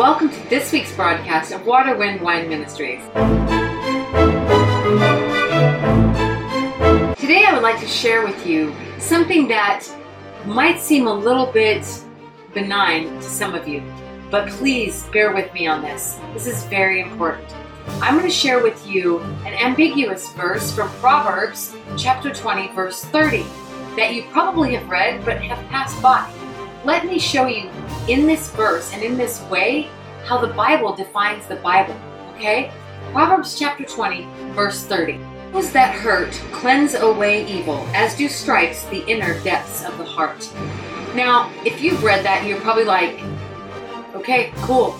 welcome to this week's broadcast of Water, Wind, Wine Ministries. Today, I would like to share with you something that might seem a little bit benign to some of you, but please bear with me on this. This is very important. I'm going to share with you an ambiguous verse from Proverbs chapter 20, verse 30, that you probably have read but have passed by. Let me show you in this verse and in this way how the Bible defines the Bible, okay? Proverbs chapter 20, verse 30. Those that hurt cleanse away evil, as do stripes the inner depths of the heart. Now, if you've read that, you're probably like, okay, cool.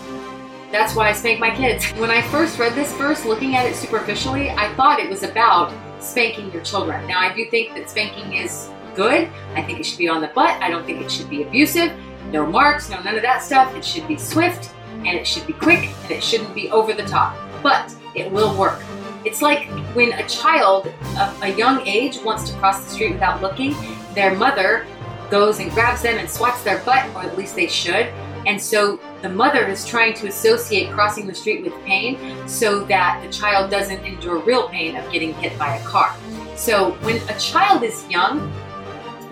That's why I spank my kids. When I first read this verse, looking at it superficially, I thought it was about spanking your children. Now, I do think that spanking is good. I think it should be on the butt. I don't think it should be abusive. No marks, no none of that stuff. It should be swift and it should be quick and it shouldn't be over the top. But it will work. It's like when a child of a young age wants to cross the street without looking, their mother goes and grabs them and swats their butt, or at least they should. And so the mother is trying to associate crossing the street with pain so that the child doesn't endure real pain of getting hit by a car. So when a child is young,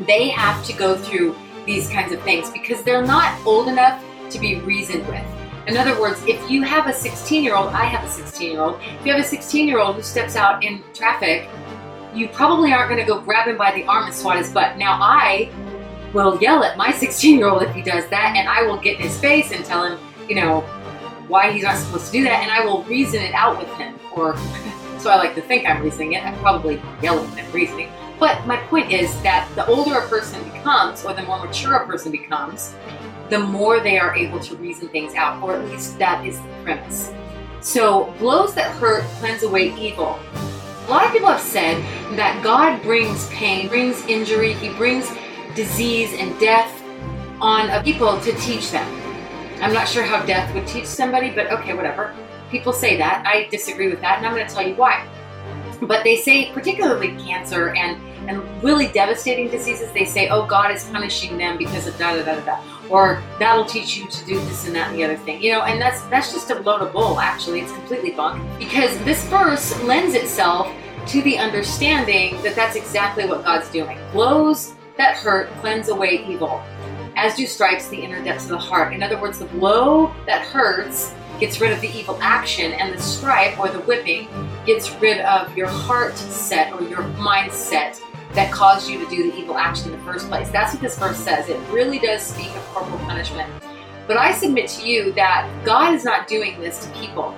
they have to go through these kinds of things because they're not old enough to be reasoned with. In other words, if you have a 16 year old, I have a 16 year old, if you have a 16 year old who steps out in traffic, you probably aren't going to go grab him by the arm and swat his butt. Now, I will yell at my 16 year old if he does that, and I will get in his face and tell him, you know, why he's not supposed to do that, and I will reason it out with him. Or so I like to think I'm reasoning it. I'm probably yelling and reasoning. But my point is that the older a person becomes, or the more mature a person becomes, the more they are able to reason things out, or at least that is the premise. So, blows that hurt cleanse away evil. A lot of people have said that God brings pain, brings injury, He brings disease and death on people to teach them. I'm not sure how death would teach somebody, but okay, whatever. People say that. I disagree with that, and I'm going to tell you why. But they say, particularly cancer and, and really devastating diseases, they say, oh, God is punishing them because of da da da da or that'll teach you to do this and that and the other thing. You know, and that's that's just a load of bull. Actually, it's completely bunk because this verse lends itself to the understanding that that's exactly what God's doing. Blows that hurt cleanse away evil, as do stripes the inner depths of the heart. In other words, the blow that hurts gets rid of the evil action, and the stripe or the whipping gets rid of your heart set or your mindset that caused you to do the evil action in the first place. That's what this verse says. It really does speak of corporal punishment. But I submit to you that God is not doing this to people.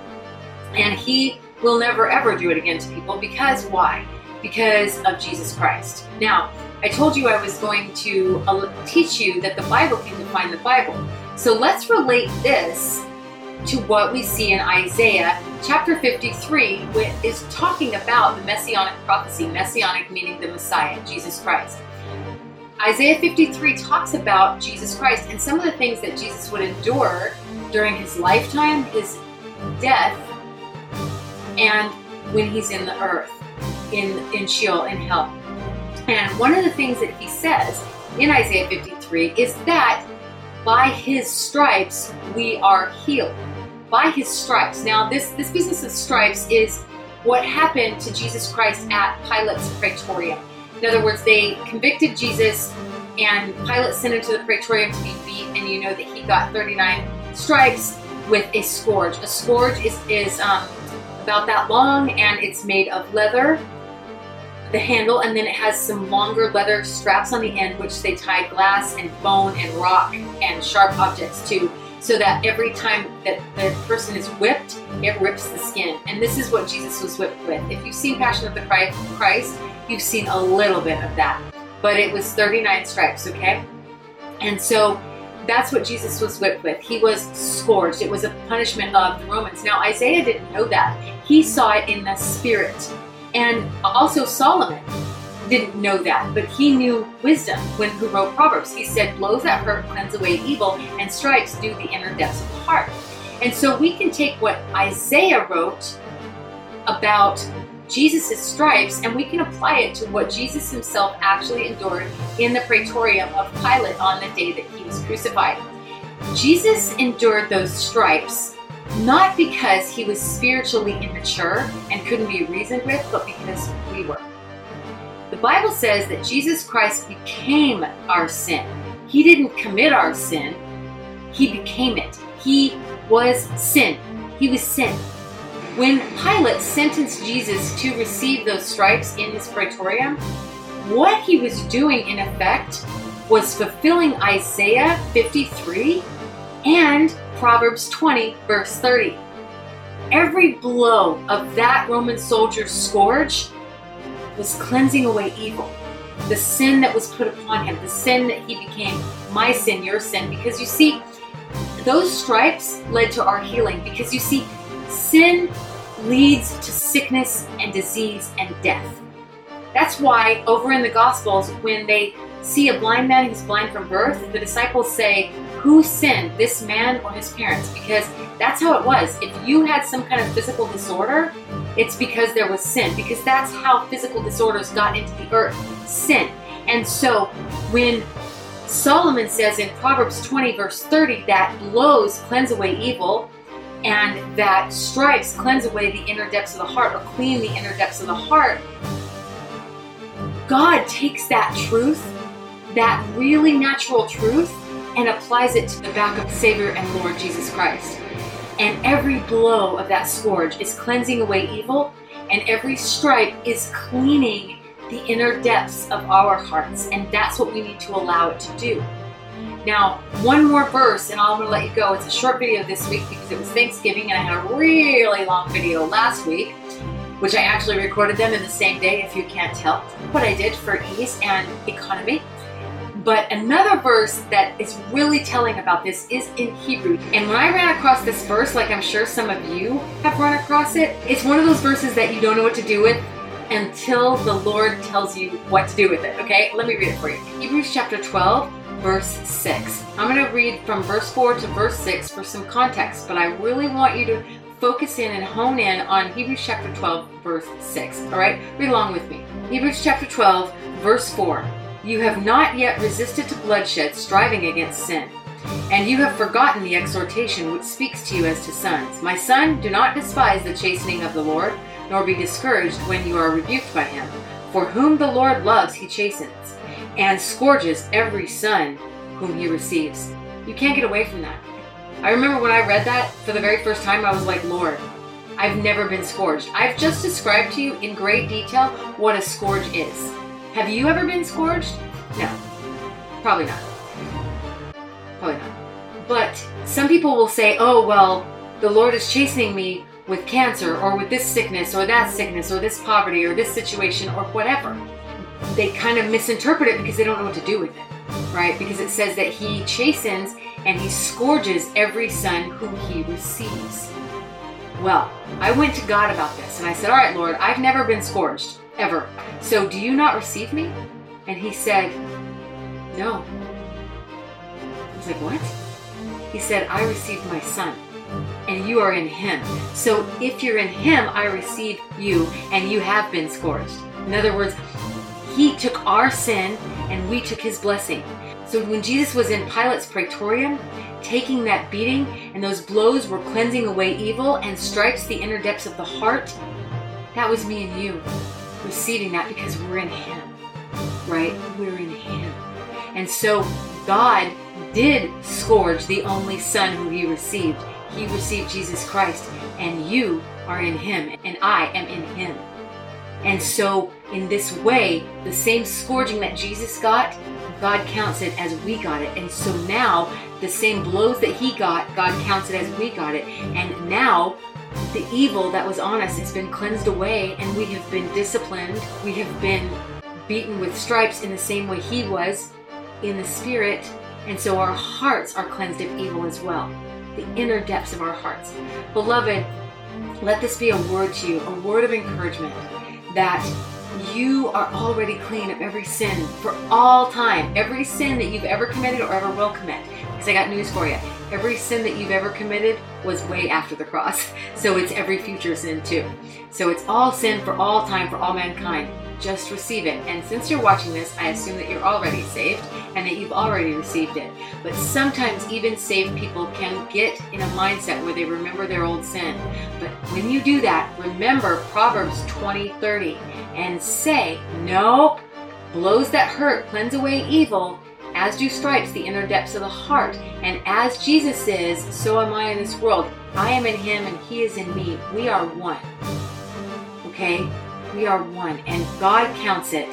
And He will never ever do it again to people because why? Because of Jesus Christ. Now, I told you I was going to uh, teach you that the Bible can define the Bible. So let's relate this to what we see in Isaiah chapter 53, which is talking about the messianic prophecy, messianic meaning the Messiah, Jesus Christ. Isaiah 53 talks about Jesus Christ and some of the things that Jesus would endure during his lifetime, his death, and when he's in the earth, in, in Sheol, in hell. And one of the things that he says in Isaiah 53 is that by his stripes we are healed. By his stripes. Now, this, this business of stripes is what happened to Jesus Christ at Pilate's praetorium. In other words, they convicted Jesus, and Pilate sent him to the praetorium to be beat, and you know that he got 39 stripes with a scourge. A scourge is, is um, about that long, and it's made of leather the handle, and then it has some longer leather straps on the end, which they tie glass and bone and rock and sharp objects to, so that every time that the person is whipped, it rips the skin. And this is what Jesus was whipped with. If you've seen Passion of the Christ, you've seen a little bit of that. But it was 39 stripes, okay? And so that's what Jesus was whipped with. He was scourged. It was a punishment of the Romans. Now, Isaiah didn't know that. He saw it in the spirit. And also Solomon didn't know that, but he knew wisdom when who wrote Proverbs. He said, blows that hurt cleanse away evil, and stripes do the inner depths of the heart. And so we can take what Isaiah wrote about Jesus' stripes and we can apply it to what Jesus himself actually endured in the praetorium of Pilate on the day that he was crucified. Jesus endured those stripes not because he was spiritually immature and couldn't be reasoned with, but because we were. The Bible says that Jesus Christ became our sin. He didn't commit our sin, he became it. He was sin. He was sin. When Pilate sentenced Jesus to receive those stripes in his praetorium, what he was doing in effect was fulfilling Isaiah 53 and Proverbs 20, verse 30. Every blow of that Roman soldier's scourge was cleansing away evil. The sin that was put upon him, the sin that he became, my sin, your sin. Because you see, those stripes led to our healing. Because you see, sin leads to sickness and disease and death. That's why over in the Gospels, when they see a blind man who's blind from birth, the disciples say, Who sinned, this man or his parents? Because that's how it was. If you had some kind of physical disorder, it's because there was sin, because that's how physical disorders got into the earth sin. And so when Solomon says in Proverbs 20, verse 30, that blows cleanse away evil, and that stripes cleanse away the inner depths of the heart or clean the inner depths of the heart. God takes that truth, that really natural truth, and applies it to the back of the Savior and Lord Jesus Christ. And every blow of that scourge is cleansing away evil, and every stripe is cleaning the inner depths of our hearts. And that's what we need to allow it to do. Now, one more verse, and I'm going to let you go. It's a short video this week because it was Thanksgiving, and I had a really long video last week, which I actually recorded them in the same day, if you can't tell. But I did for ease and economy. But another verse that is really telling about this is in Hebrew. And when I ran across this verse, like I'm sure some of you have run across it, it's one of those verses that you don't know what to do with until the Lord tells you what to do with it. Okay, let me read it for you. Hebrews chapter 12, verse 6. I'm going to read from verse 4 to verse 6 for some context, but I really want you to focus in and hone in on Hebrews chapter 12, verse 6. All right, read along with me. Hebrews chapter 12, verse 4. You have not yet resisted to bloodshed, striving against sin. And you have forgotten the exhortation which speaks to you as to sons. My son, do not despise the chastening of the Lord, nor be discouraged when you are rebuked by him. For whom the Lord loves, he chastens, and scourges every son whom he receives. You can't get away from that. I remember when I read that for the very first time, I was like, Lord, I've never been scourged. I've just described to you in great detail what a scourge is. Have you ever been scourged? No. Probably not. Probably not. But some people will say, oh, well, the Lord is chastening me with cancer or with this sickness or that sickness or this poverty or this situation or whatever. They kind of misinterpret it because they don't know what to do with it, right? Because it says that He chastens and He scourges every son whom He receives. Well, I went to God about this and I said, All right, Lord, I've never been scourged ever. So do you not receive me? And he said, No. I was like, What? He said, I received my son, and you are in him. So if you're in him, I receive you, and you have been scourged. In other words, he took our sin, and we took his blessing. So when Jesus was in Pilate's praetorium, taking that beating, and those blows were cleansing away evil and stripes the inner depths of the heart, that was me and you receiving that because we're in Him, right? We're in Him. And so God did scourge the only Son who He received. He received Jesus Christ, and you are in Him, and I am in Him. And so, in this way, the same scourging that Jesus got, God counts it as we got it. And so now, the same blows that He got, God counts it as we got it. And now, the evil that was on us has been cleansed away and we have been disciplined. We have been beaten with stripes in the same way He was in the Spirit. And so our hearts are cleansed of evil as well. The inner depths of our hearts. Beloved, let this be a word to you, a word of encouragement that you are already clean of every sin for all time. Every sin that you've ever committed or ever will commit. Because I got news for you. Every sin that you've ever committed was way after the cross. So it's every future sin too. So it's all sin for all time, for all mankind. Just receive it. And since you're watching this, I assume that you're already saved and that you've already received it. But sometimes even saved people can get in a mindset where they remember their old sin. But when you do that, remember Proverbs 20 30 and say, Nope, blows that hurt cleanse away evil as do stripes the inner depths of the heart. And as Jesus is, so am I in this world. I am in him and he is in me. We are one. Okay? We are one. And God counts it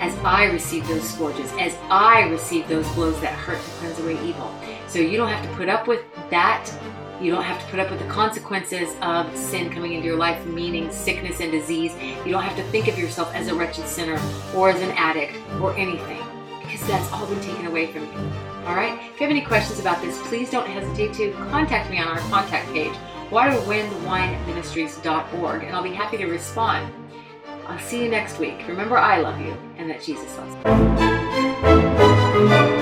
as I receive those scourges, as I receive those blows that hurt to cleanse away evil. So you don't have to put up with that. You don't have to put up with the consequences of sin coming into your life, meaning sickness and disease. You don't have to think of yourself as a wretched sinner or as an addict or anything because that's all been taken away from you. All right? If you have any questions about this, please don't hesitate to contact me on our contact page, waterwindwineministries.org, and I'll be happy to respond. I'll see you next week. Remember, I love you and that Jesus loves you.